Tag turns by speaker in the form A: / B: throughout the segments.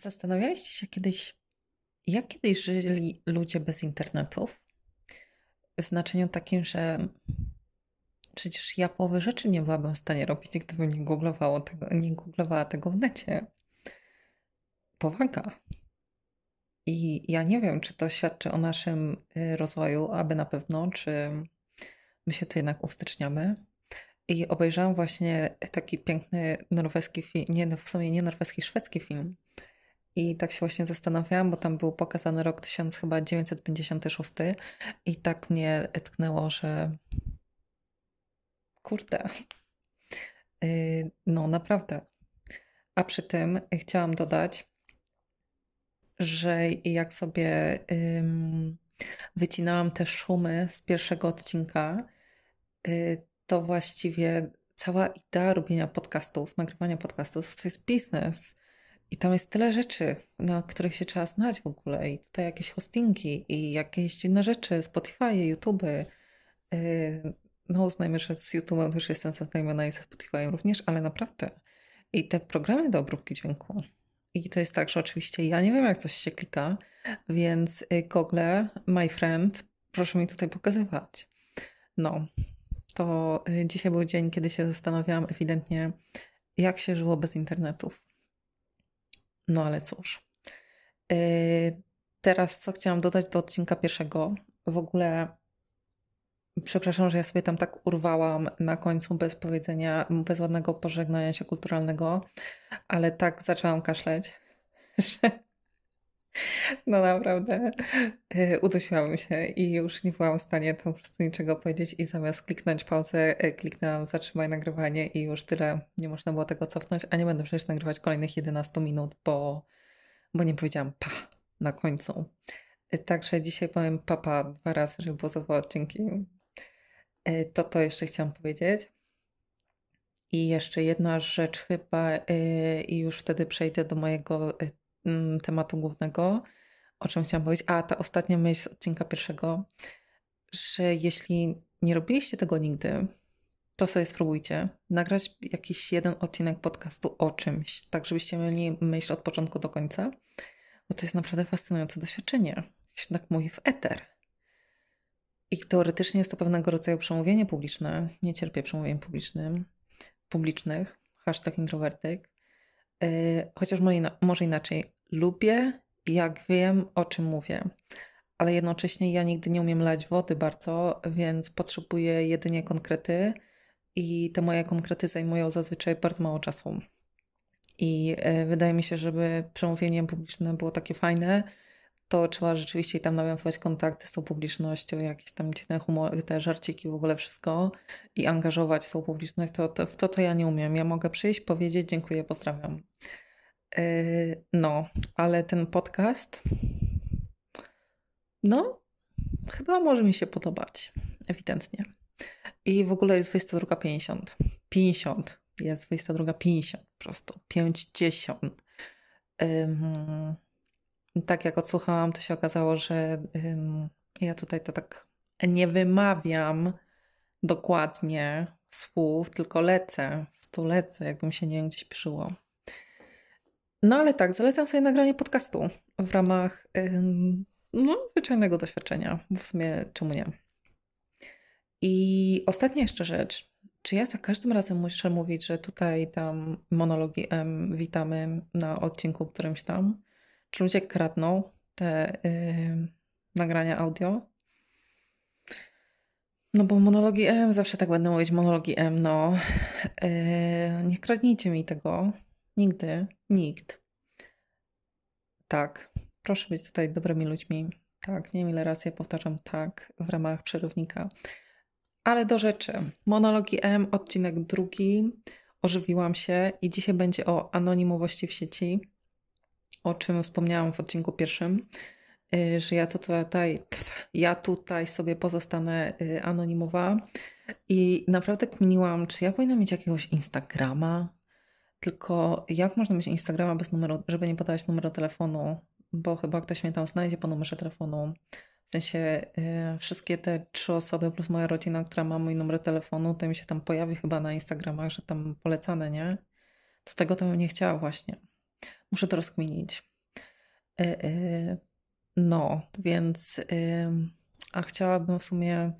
A: Zastanawialiście się kiedyś, jak kiedyś żyli ludzie bez internetów? W znaczeniu takim, że przecież ja połowy rzeczy nie byłabym w stanie robić, gdybym nie, googlowało tego, nie googlowała tego w necie. Powaga. I ja nie wiem, czy to świadczy o naszym y, rozwoju, aby na pewno, czy my się tu jednak ustyczniamy. I obejrzałam właśnie taki piękny norweski film, nie, w sumie nie norweski, szwedzki film. I tak się właśnie zastanawiałam, bo tam był pokazany rok 1956 i tak mnie tknęło, że kurde, y, no naprawdę. A przy tym chciałam dodać, że jak sobie wycinałam te szumy z pierwszego odcinka, y, to właściwie cała idea robienia podcastów, nagrywania podcastów, to jest biznes. I tam jest tyle rzeczy, na których się trzeba znać w ogóle. I tutaj jakieś hostingi i jakieś dziwne rzeczy, Spotify, YouTube. Y, no uznajmy, że z YouTube'em też jestem zaznajomiona i ze Spotify również, ale naprawdę. I te programy do obróbki dźwięku. I to jest tak, że oczywiście ja nie wiem, jak coś się klika, więc y, Google, my friend, proszę mi tutaj pokazywać. No, to y, dzisiaj był dzień, kiedy się zastanawiałam ewidentnie, jak się żyło bez internetów. No ale cóż. Y, teraz co chciałam dodać do odcinka pierwszego. W ogóle przepraszam, że ja sobie tam tak urwałam na końcu bez powiedzenia, bez ładnego pożegnania się kulturalnego, ale tak zaczęłam kaszleć, że no naprawdę y, udusiłam się i już nie byłam w stanie po prostu niczego powiedzieć i zamiast kliknąć pauzę, y, kliknęłam zatrzymaj nagrywanie i już tyle, nie można było tego cofnąć, a nie będę przecież nagrywać kolejnych 11 minut, bo, bo nie powiedziałam pa na końcu. Y, także dzisiaj powiem papa dwa razy, żeby było za dwa odcinki. To to jeszcze chciałam powiedzieć. I jeszcze jedna rzecz chyba i już wtedy przejdę do mojego tematu głównego, o czym chciałam powiedzieć. A ta ostatnia myśl z odcinka pierwszego, że jeśli nie robiliście tego nigdy, to sobie spróbujcie nagrać jakiś jeden odcinek podcastu o czymś, tak żebyście mieli myśl od początku do końca, bo to jest naprawdę fascynujące doświadczenie. Się tak mówi w eter. I teoretycznie jest to pewnego rodzaju przemówienie publiczne. Nie cierpię przemówień publicznym, publicznych. Hashtag introwertyk. Yy, chociaż może inaczej. Lubię, jak wiem, o czym mówię, ale jednocześnie ja nigdy nie umiem lać wody bardzo, więc potrzebuję jedynie konkrety i te moje konkrety zajmują zazwyczaj bardzo mało czasu. I yy, wydaje mi się, żeby przemówienie publiczne było takie fajne, to trzeba rzeczywiście tam nawiązywać kontakty z tą publicznością, jakieś tam dziwne humory, te żarciki, w ogóle wszystko i angażować tą publiczność, to, to, w to to ja nie umiem. Ja mogę przyjść, powiedzieć dziękuję, pozdrawiam. Yy, no, ale ten podcast, no, chyba może mi się podobać, ewidentnie. I w ogóle jest 22.50. 50. Jest 22.50 po prostu. 50. Um, tak jak odsłuchałam, to się okazało, że um, ja tutaj to tak nie wymawiam dokładnie słów, tylko lecę. Tu lecę, jakbym się nie wiem, gdzieś piszyło. No ale tak, zalecam sobie nagranie podcastu w ramach no, zwyczajnego doświadczenia, bo w sumie czemu nie. I ostatnia jeszcze rzecz. Czy ja za każdym razem muszę mówić, że tutaj tam monologi M witamy na odcinku którymś tam? Czy ludzie kradną te yy, nagrania audio? No bo monologi M, zawsze tak będę mówić, monologi M, no. Yy, nie kradnijcie mi tego. Nigdy. Nikt. Tak. Proszę być tutaj dobrymi ludźmi. Tak. Nie wiem ile razy ja powtarzam tak w ramach przerywnika. Ale do rzeczy. Monologi M, odcinek drugi. Ożywiłam się i dzisiaj będzie o anonimowości w sieci, o czym wspomniałam w odcinku pierwszym, y, że ja tutaj, ja tutaj sobie pozostanę y, anonimowa i naprawdę kminiłam, czy ja powinna mieć jakiegoś Instagrama, tylko jak można mieć Instagrama bez numeru, żeby nie podawać numeru telefonu, bo chyba ktoś mnie tam znajdzie po numerze telefonu. W sensie yy, wszystkie te trzy osoby plus moja rodzina, która ma mój numer telefonu, to mi się tam pojawi chyba na Instagramach, że tam polecane, nie? To tego to bym nie chciała właśnie. Muszę to rozkminić. No, więc a chciałabym w sumie,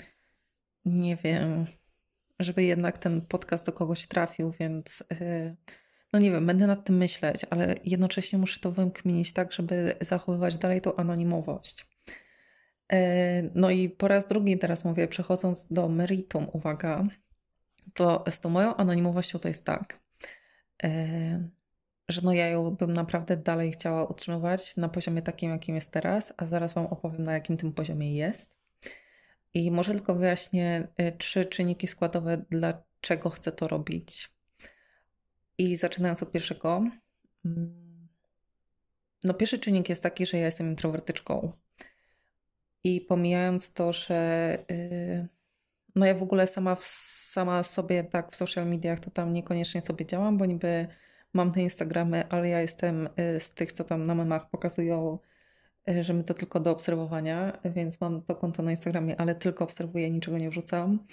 A: nie wiem, żeby jednak ten podcast do kogoś trafił, więc no nie wiem, będę nad tym myśleć, ale jednocześnie muszę to wykminić tak, żeby zachowywać dalej tą anonimowość. E, no i po raz drugi teraz mówię, przechodząc do meritum, uwaga, to z tą moją anonimowością to jest tak, e, że no ja ją bym naprawdę dalej chciała utrzymywać na poziomie takim, jakim jest teraz, a zaraz Wam opowiem, na jakim tym poziomie jest. I może tylko wyjaśnię e, trzy czynniki składowe, dlaczego chcę to robić. I zaczynając od pierwszego, mm, no pierwszy czynnik jest taki, że ja jestem introwertyczką. I pomijając to, że yy, no ja w ogóle sama, sama sobie tak w social mediach to tam niekoniecznie sobie działam, bo niby mam te Instagramy, ale ja jestem y, z tych, co tam na memach pokazują, y, że my to tylko do obserwowania, więc mam to konto na Instagramie, ale tylko obserwuję, niczego nie wrzucam.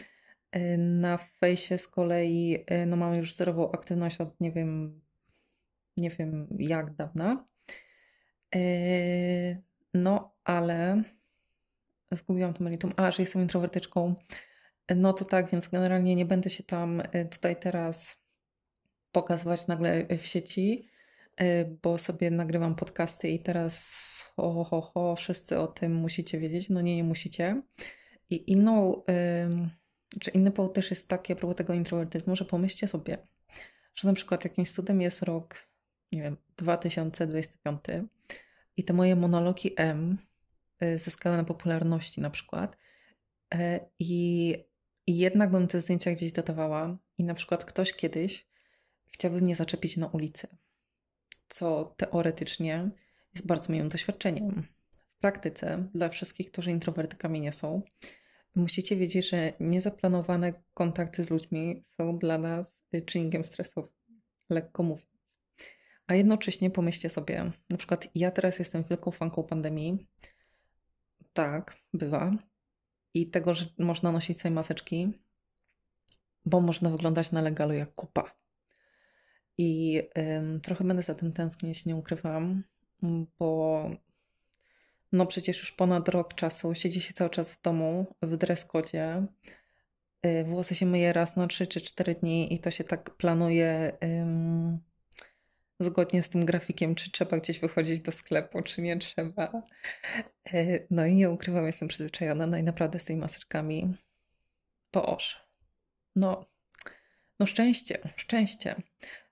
A: Y, na fejsie z kolei no mam już zerową aktywność od nie wiem, nie wiem jak dawna. No, ale zgubiłam to meritum. A, że jestem introwertyczką. No to tak, więc generalnie nie będę się tam tutaj teraz pokazywać nagle w sieci, y, bo sobie nagrywam podcasty i teraz ho, ho, ho, wszyscy o tym musicie wiedzieć. No nie, nie musicie. I inną, czy inny powód też jest taki a propos tego introwertyzmu, że pomyślcie sobie, że na przykład jakimś cudem jest rok, nie wiem, 2025 i te moje monologi M Y, zyskały na popularności na przykład. I, I jednak bym te zdjęcia gdzieś dodawała i na przykład ktoś kiedyś chciałby mnie zaczepić na ulicy, co teoretycznie jest bardzo miłym doświadczeniem. W praktyce, dla wszystkich, którzy introwertykami nie są, musicie wiedzieć, że niezaplanowane kontakty z ludźmi są dla nas czynnikiem stresowym, lekko mówiąc. A jednocześnie pomyślcie sobie, na przykład ja teraz jestem wielką fanką pandemii, tak, bywa. I tego, że można nosić sobie maseczki, bo można wyglądać na legalu jak kupa. I trochę będę za tym tęsknić, nie ukrywam, bo no przecież już ponad rok czasu siedzi się cały czas w domu w dreskodzie. Yy, włosy się myje raz na 3 czy 4 dni i to się tak planuje zgodnie z tym grafikiem, czy trzeba gdzieś wychodzić do sklepu, czy nie trzeba. E, no i nie ukrywam, jestem przyzwyczajona, no i naprawdę z tymi maseczkami poosz. No, no szczęście, szczęście.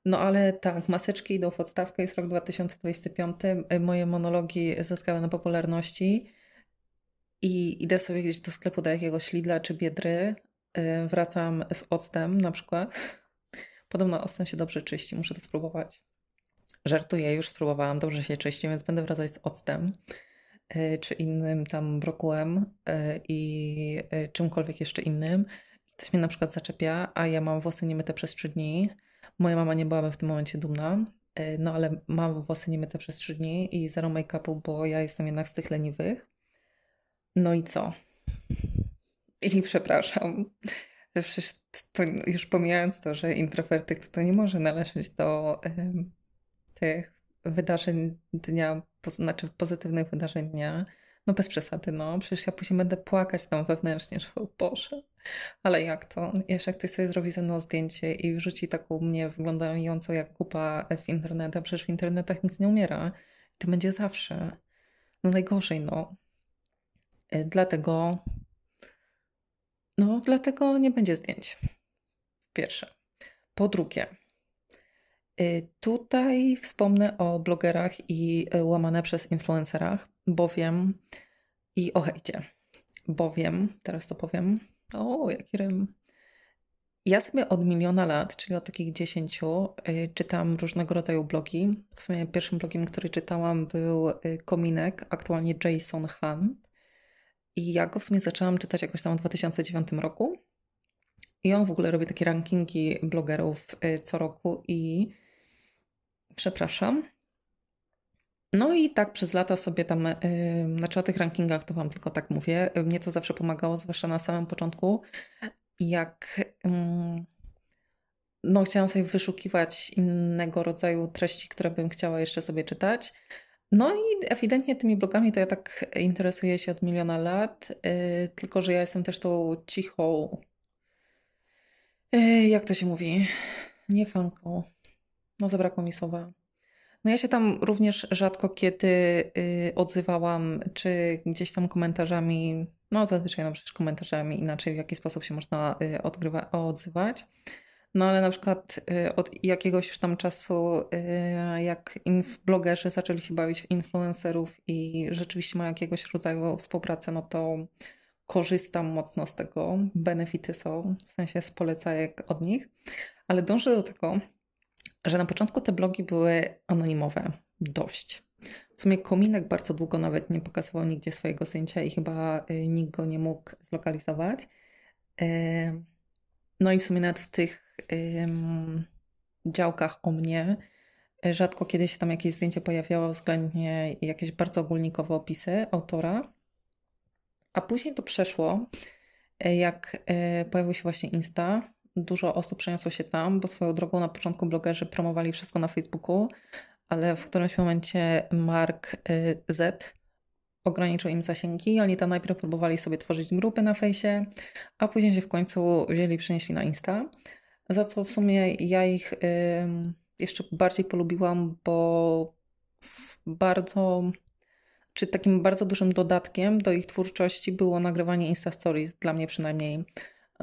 A: No ale tak, maseczki idą w odstawkę, jest rok 2025, e, moje monologi zyskały na popularności i idę sobie gdzieś do sklepu do jakiegoś Lidla czy Biedry, e, wracam z octem na przykład. Podobno octem się dobrze czyści, muszę to spróbować. Żartuję, już spróbowałam, dobrze się czyści, więc będę wracać z octem e, czy innym tam brokułem i czymkolwiek jeszcze innym. Ktoś mnie na przykład zaczepia, a ja mam włosy niemyte przez 3 dni. Moja mama nie byłaby w tym momencie dumna, no ale mam włosy niemyte przez 3 dni i zero make-upu, bo ja jestem jednak z tych leniwych. No i co? I przepraszam. Przecież to już pomijając to, że introwertyk to, to nie może należeć do tych wydarzeń dnia, znaczy pozytywnych wydarzeń dnia, no bez przesady, no. Przecież ja później będę płakać tam wewnętrznie, że o Boże. Ale jak to? Jeszcze jak ktoś sobie zrobi ze mną zdjęcie i wrzuci taką mnie wyglądającą jak kupa w internet, a przecież w internetach nic nie umiera. To będzie zawsze. No najgorzej, no. Y, dlatego no, dlatego nie będzie zdjęć. Pierwsze. Po drugie, Y, tutaj wspomnę o blogerach i y, łamane przez influencerach, bowiem i o hejcie, bowiem, teraz to powiem, o jaki rym. Ja sobie od miliona lat, czyli od takich dziesięciu, y, czytam różnego rodzaju blogi. W sumie pierwszym blogiem, który czytałam był Kominek, aktualnie Jason Hunt. I ja go w sumie zaczęłam czytać jakoś tam w 2009 roku. I on w ogóle robi takie rankingi blogerów co roku i przepraszam. No i tak przez lata sobie tam, yy, znaczy o tych rankingach to Wam tylko tak mówię, mnie to zawsze pomagało, zwłaszcza na samym początku, jak yy, no, chciałam sobie wyszukiwać innego rodzaju treści, które bym chciała jeszcze sobie czytać. No i ewidentnie tymi blogami to ja tak interesuję się od miliona lat, yy, tylko że ja jestem też tą cichą, yy, jak to się mówi, nie fanką, no zabrakło mi słowa. No ja się tam również rzadko kiedy yy, odzywałam, czy gdzieś tam komentarzami, no zazwyczaj no przecież komentarzami inaczej, w jaki sposób się można yy, odgrywa, odzywać. No ale na przykład y, od jakiegoś już tam czasu, y, jak blogerzy zaczęli się bawić w influencerów i rzeczywiście mają jakiegoś rodzaju współpracę, no to korzystam mocno z tego. Benefity są, w sensie z polecajek od nich. Ale dążę do tego, że na początku te blogi były anonimowe. Dość. W sumie Kominek bardzo długo nawet nie pokazywał nigdzie swojego zdjęcia i chyba y, nikt go nie mógł zlokalizować. No i w sumie nawet w tych działkach o mnie rzadko kiedy się tam jakieś zdjęcie pojawiało, względnie jakieś bardzo ogólnikowe opisy autora. A później to przeszło, e, jak y, pojawił się właśnie Insta. Dużo osób przeniosło się tam, bo swoją drogą na początku blogerzy promowali wszystko na Facebooku, ale w którymś momencie Mark y, Z ograniczył im zasięgi. Oni tam najpierw próbowali sobie tworzyć grupy na fejsie, a później się w końcu wzięli i przenieśli na Insta. Za co w sumie ja ich jeszcze bardziej polubiłam, bo bardzo, czy takim bardzo dużym dodatkiem do ich twórczości było nagrywanie Insta Stories, dla mnie przynajmniej.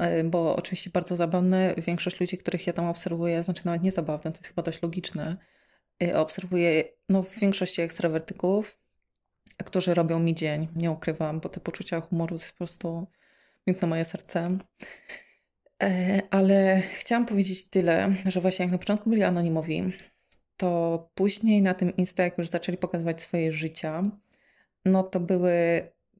A: Y, bo oczywiście bardzo zabawne, większość ludzi, których ja tam obserwuję, znaczy nawet nie zabawne, to jest chyba dość logiczne, y, obserwuję no, w większości ekstrawertyków, którzy robią mi dzień. Nie ukrywam, bo te poczucia humoru jest po prostu miękno moje serce. E, ale chciałam powiedzieć tyle, że właśnie jak na początku byli anonimowi, to później na tym Insta, jak już zaczęli pokazywać swoje życia, no to były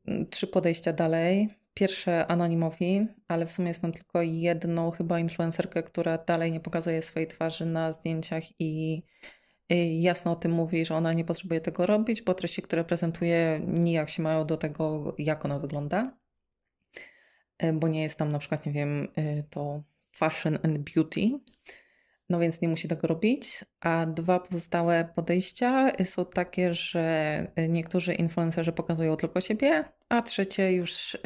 A: mm, trzy podejścia dalej. Pierwsze anonimowi, ale w sumie jest tam tylko jedną chyba influencerkę, która dalej nie pokazuje swojej twarzy na zdjęciach i jasno o tym mówi, że ona nie potrzebuje tego robić, bo treści, które prezentuje, nijak się mają do tego, jak ona wygląda. E, bo nie jest tam na przykład, nie wiem, e, to fashion and beauty, no więc nie musi tego robić. A dwa pozostałe podejścia są takie, że niektórzy influencerzy pokazują tylko siebie, a trzecie już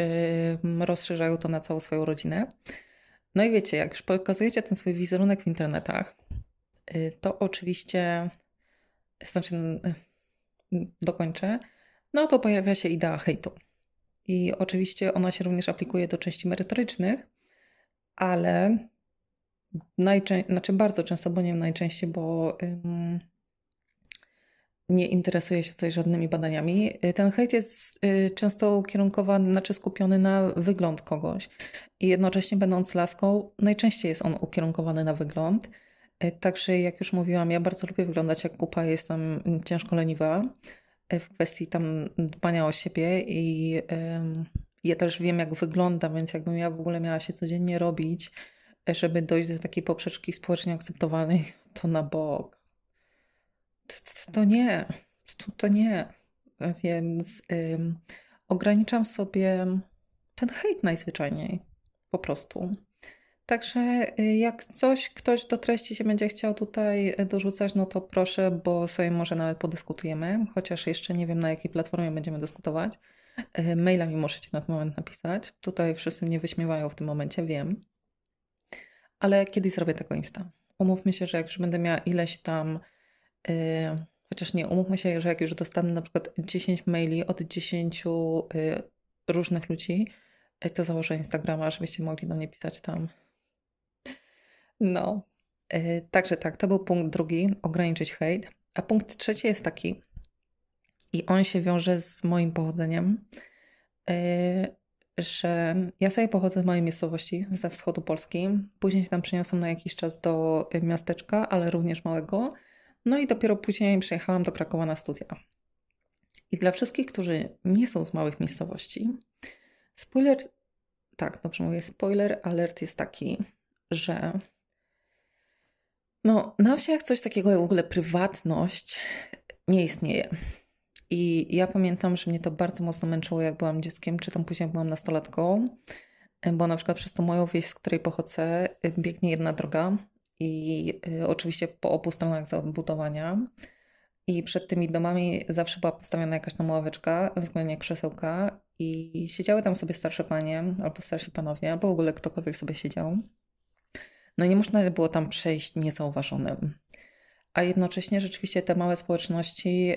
A: rozszerzają to na całą swoją rodzinę. No i wiecie, jak już pokazujecie ten swój wizerunek w internetach, Y, to oczywiście, znaczy dokończę, no to pojawia się idea hejtu. I oczywiście ona się również aplikuje do części merytorycznych, ale najczęściej, znaczy bardzo często, bo nie najczęściej, bo ym, nie interesuje się tutaj żadnymi badaniami. Y, ten hejt jest y, często ukierunkowany, znaczy skupiony na wygląd kogoś. I jednocześnie będąc laską, najczęściej jest on ukierunkowany na wygląd. E, także jak już mówiłam, ja bardzo lubię wyglądać jak kupa, jestem ciężko leniwa e, w kwestii tam dbania o siebie i ja też wiem jak wygląda, więc jakbym ja w ogóle miała się codziennie robić, żeby dojść do takiej poprzeczki społecznie akceptowalnej, to na bok. To, nie, to, nie. Więc ograniczam sobie ten hejt najzwyczajniej. Po prostu. Także y, jak coś, ktoś do treści się będzie chciał tutaj dorzucać, no to proszę, bo sobie może nawet podyskutujemy, chociaż jeszcze nie wiem na jakiej platformie będziemy dyskutować. Y, maila mi możecie na ten moment napisać. Tutaj wszyscy mnie wyśmiewają w tym momencie, wiem. Ale kiedyś zrobię tego Insta. Umówmy się, że jak już będę miała ileś tam, yy, chociaż nie, umówmy się, że jak już dostanę na przykład 10 maili od 10 yy, różnych ludzi, to założę Instagrama, żebyście mogli do mnie pisać tam no, yy, także tak, to był punkt drugi, ograniczyć hejt. A punkt trzeci jest taki, i on się wiąże z moim pochodzeniem, yy, że ja sobie pochodzę z mojej miejscowości, ze wschodu Polski. Później się tam przeniosłam na jakiś czas do miasteczka, ale również małego. No i dopiero później przyjechałam do Krakowa na studia. I dla wszystkich, którzy nie są z małych miejscowości, spoiler, tak, dobrze mówię, spoiler alert jest taki, że no, na wsiach coś takiego jak w ogóle prywatność nie istnieje. I ja pamiętam, że mnie to bardzo mocno męczyło, jak byłam dzieckiem, czy tam później byłam nastolatką, bo na przykład przez tą moją wieś, z której pochodzę, biegnie jedna droga i y, oczywiście po obu stronach zabudowania. I przed tymi domami zawsze była postawiona jakaś tam ławeczka, względnie krzesełka i siedziały tam sobie starsze panie albo starsi panowie, albo w ogóle ktokolwiek sobie siedział. No i nie można było tam przejść niezauważonym. A jednocześnie rzeczywiście te małe społeczności,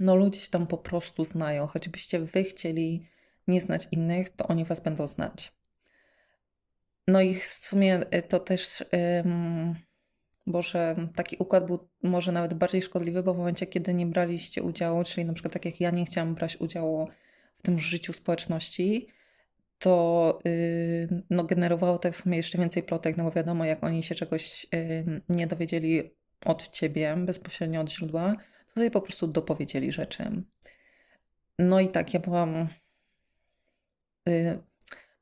A: no ludzie się tam po prostu znają. Choćbyście wy chcieli nie znać innych, to oni was będą znać. No i w sumie y, to też, um, Boże, taki układ był może nawet bardziej szkodliwy, bo w momencie, kiedy nie braliście udziału, czyli na przykład tak jak ja nie chciałam brać udziału w tym życiu społeczności, to yy, no, generowało to w sumie jeszcze więcej plotek, no bo wiadomo, jak oni się czegoś yy, nie dowiedzieli od ciebie, bezpośrednio od źródła, to sobie po prostu dopowiedzieli rzeczy. No i tak, ja byłam. Yy,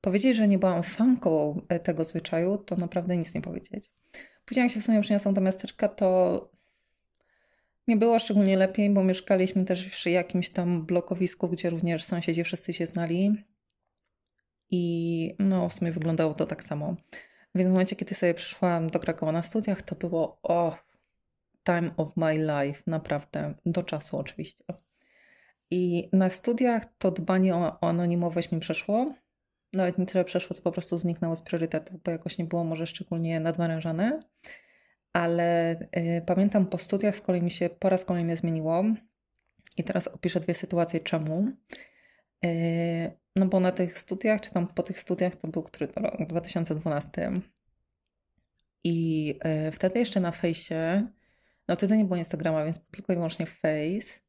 A: powiedzieć, że nie byłam fanką e, tego zwyczaju, to naprawdę nic nie powiedzieć. Później, jak się w sumie przyniosłam do miasteczka, to nie było szczególnie lepiej, bo mieszkaliśmy też przy jakimś tam blokowisku, gdzie również sąsiedzi wszyscy się znali. I no, w sumie wyglądało to tak samo. Więc w momencie, kiedy sobie przyszłam do Krakowa na studiach, to było oh, time of my life, naprawdę, do czasu oczywiście. I na studiach to dbanie o, o anonimowość mi przeszło. Nawet nie tyle przeszło, co po prostu zniknęło z priorytetów, bo jakoś nie było może szczególnie nadwyrężane. Ale y, pamiętam po studiach z kolei mi się po raz kolejny zmieniło. I teraz opiszę dwie sytuacje, czemu. Y, no bo na tych studiach, czy tam po tych studiach, to był który to rok? 2012. I y, wtedy jeszcze na fejsie, no wtedy nie było Instagrama, więc tylko i wyłącznie Face.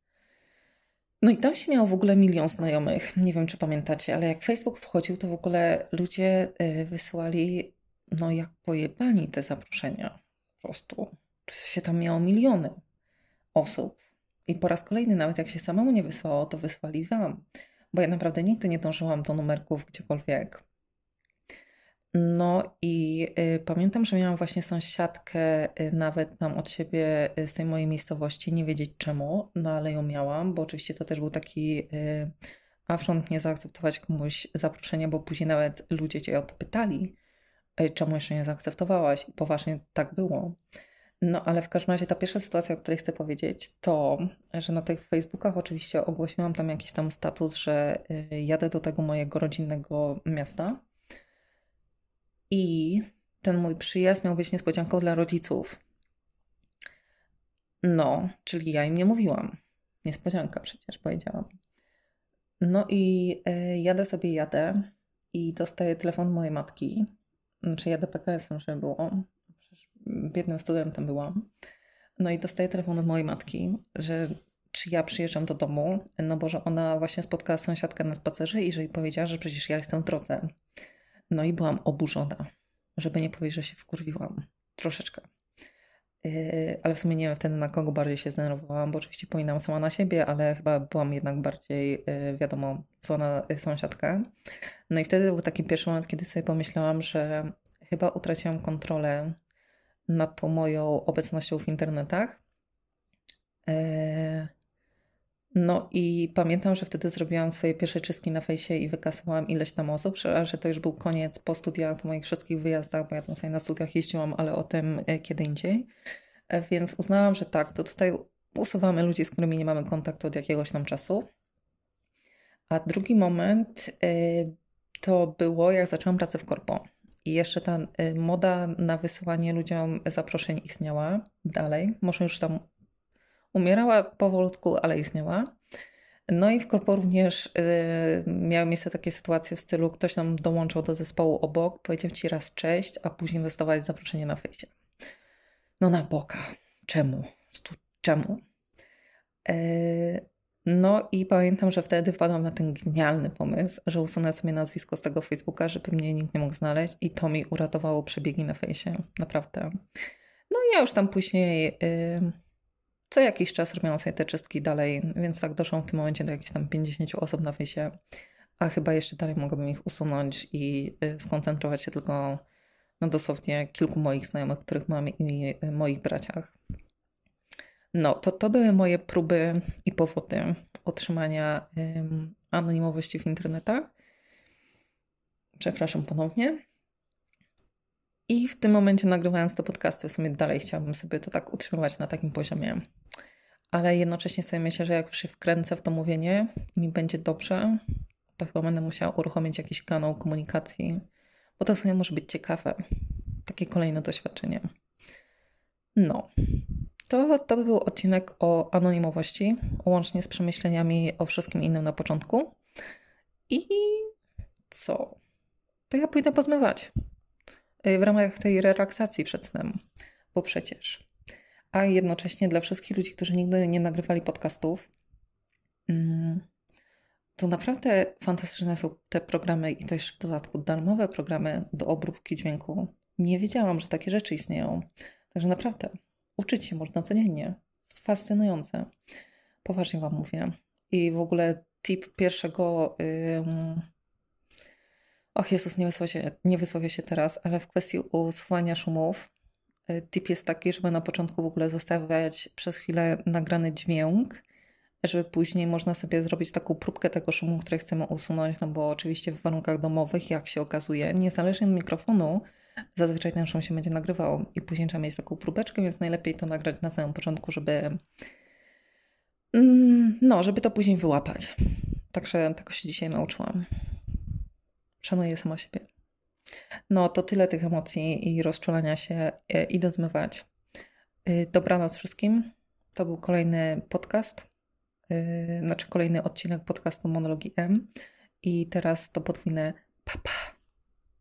A: No i tam się miało w ogóle milion znajomych. Nie wiem, czy pamiętacie, ale jak Facebook wchodził, to w ogóle ludzie y, wysyłali, no jak pojebani te zaproszenia. Po prostu się tam miało miliony osób. I po raz kolejny, nawet jak się samemu nie wysłało, to wysłali wam bo ja naprawdę nigdy nie dążyłam do numerków gdziekolwiek. No i y, pamiętam, że miałam właśnie sąsiadkę y, nawet tam od siebie y, z tej mojej miejscowości, nie wiedzieć czemu, no ale ją miałam, bo oczywiście to też był taki afront nie zaakceptować komuś zaproszenia, bo później nawet ludzie cię o to pytali, czemu jeszcze nie zaakceptowałaś i poważnie tak było. No, ale w każdym razie ta pierwsza sytuacja, o której chcę powiedzieć, to, że na tych Facebookach oczywiście ogłosiłam tam jakiś tam status, że jadę do tego mojego rodzinnego miasta. I ten mój przyjazd miał być niespodzianką dla rodziców. No, czyli ja im nie mówiłam. Niespodzianka przecież powiedziałam. No i y, jadę sobie, jadę i dostaję telefon mojej matki. Znaczy jadę PKS-em, żeby było biednym studentem byłam. No i dostaję telefon od mojej matki, że czy ja przyjeżdżam do domu, no bo że ona właśnie spotkała sąsiadkę na spacerze i że jej powiedziała, że przecież ja jestem w drodze. No i byłam oburzona, żeby nie powiedzieć, że się wkurwiłam. Troszeczkę. Yy, ale w sumie nie wiem wtedy na kogo bardziej się zdenerwowałam, bo oczywiście pominam sama na siebie, ale chyba byłam jednak bardziej, yy, wiadomo, zła yy, sąsiadkę. No i wtedy był taki pierwszy moment, kiedy sobie pomyślałam, że chyba utraciłam kontrolę nad tą moją obecnością w internetach. E, no i pamiętam, że wtedy zrobiłam swoje pierwsze czystki na fejsie i wykasowałam ileś tam osób, że to już był koniec po studiach, po moich wszystkich wyjazdach, bo ja tam sobie na studiach jeździłam, ale o tym e, kiedy indziej. E, więc uznałam, że tak, to tutaj usuwamy ludzi, z którymi nie mamy kontaktu od jakiegoś tam czasu. A drugi moment to było, jak zaczęłam pracę w korpo. I jeszcze ta moda na wysyłanie ludziom zaproszeń istniała dalej. Może już tam umierała powolutku, ale istniała. No i w korpo również y, miały miejsce takie sytuacje w stylu ktoś nam dołączał do zespołu obok, powiedział ci raz cześć, a później dostawać zaproszenie na fejsie. No na boka. Czemu? Czemu? Y, no i pamiętam, że wtedy wpadłam na ten genialny pomysł, że usunę sobie nazwisko z tego Facebooka, żeby mnie nikt nie mógł znaleźć i to mi uratowało przebiegi na fejsie, naprawdę. No i ja już tam później yy, co jakiś czas robiłam sobie te czystki dalej, więc tak doszłam w tym momencie do jakichś tam 50 osób na fejsie, a chyba jeszcze dalej mogłabym ich usunąć i yy, skoncentrować się tylko na dosłownie kilku moich znajomych, których mam i yy, moich braciach. No, to, to były moje próby i powody otrzymania anonimowości w internetach. Przepraszam ponownie. I w tym momencie nagrywając te podcasty, w sumie dalej chciałabym sobie to tak utrzymywać na takim poziomie. Ale jednocześnie sobie myślę, że jak już się wkręcę w to mówienie mi będzie dobrze, to chyba będę musiała uruchomić jakiś kanał komunikacji, bo to sobie może być ciekawe. Takie kolejne doświadczenie. No. To, to by był odcinek o anonimowości, łącznie z przemyśleniami o wszystkim innym na początku. I co? To ja pójdę pozmywać w ramach tej relaksacji przed snem, bo przecież. A jednocześnie dla wszystkich ludzi, którzy nigdy nie nagrywali podcastów, mm, to naprawdę fantastyczne są te programy i jeszcze w dodatku darmowe programy do obróbki dźwięku. Nie wiedziałam, że takie rzeczy istnieją. Także naprawdę uczyć się można codziennie. Fascynujące. Poważnie Wam mówię. I w ogóle tip pierwszego. Yy... Och Jezus, nie wysłowię, się, nie wysłowię się teraz, ale w kwestii usuwania szumów, y, tip jest taki, żeby na początku w ogóle zostawiać przez chwilę nagrany dźwięk, żeby później można sobie zrobić taką próbkę tego szumu, który chcemy usunąć, no bo oczywiście w warunkach domowych, jak się okazuje, niezależnie od mikrofonu, zazwyczaj ten szum się będzie nagrywał i później trzeba mieć taką próbeczkę, więc najlepiej to nagrać na samym początku, żeby mm, no, żeby to później wyłapać. Także tego się dzisiaj nauczyłam. Szanuję sama siebie. No, to tyle tych emocji i rozczulania się. E, idę zmywać. E, dobranoc wszystkim. To był kolejny podcast, e, znaczy kolejny odcinek podcastu Monologii M. I teraz to podwójne papa.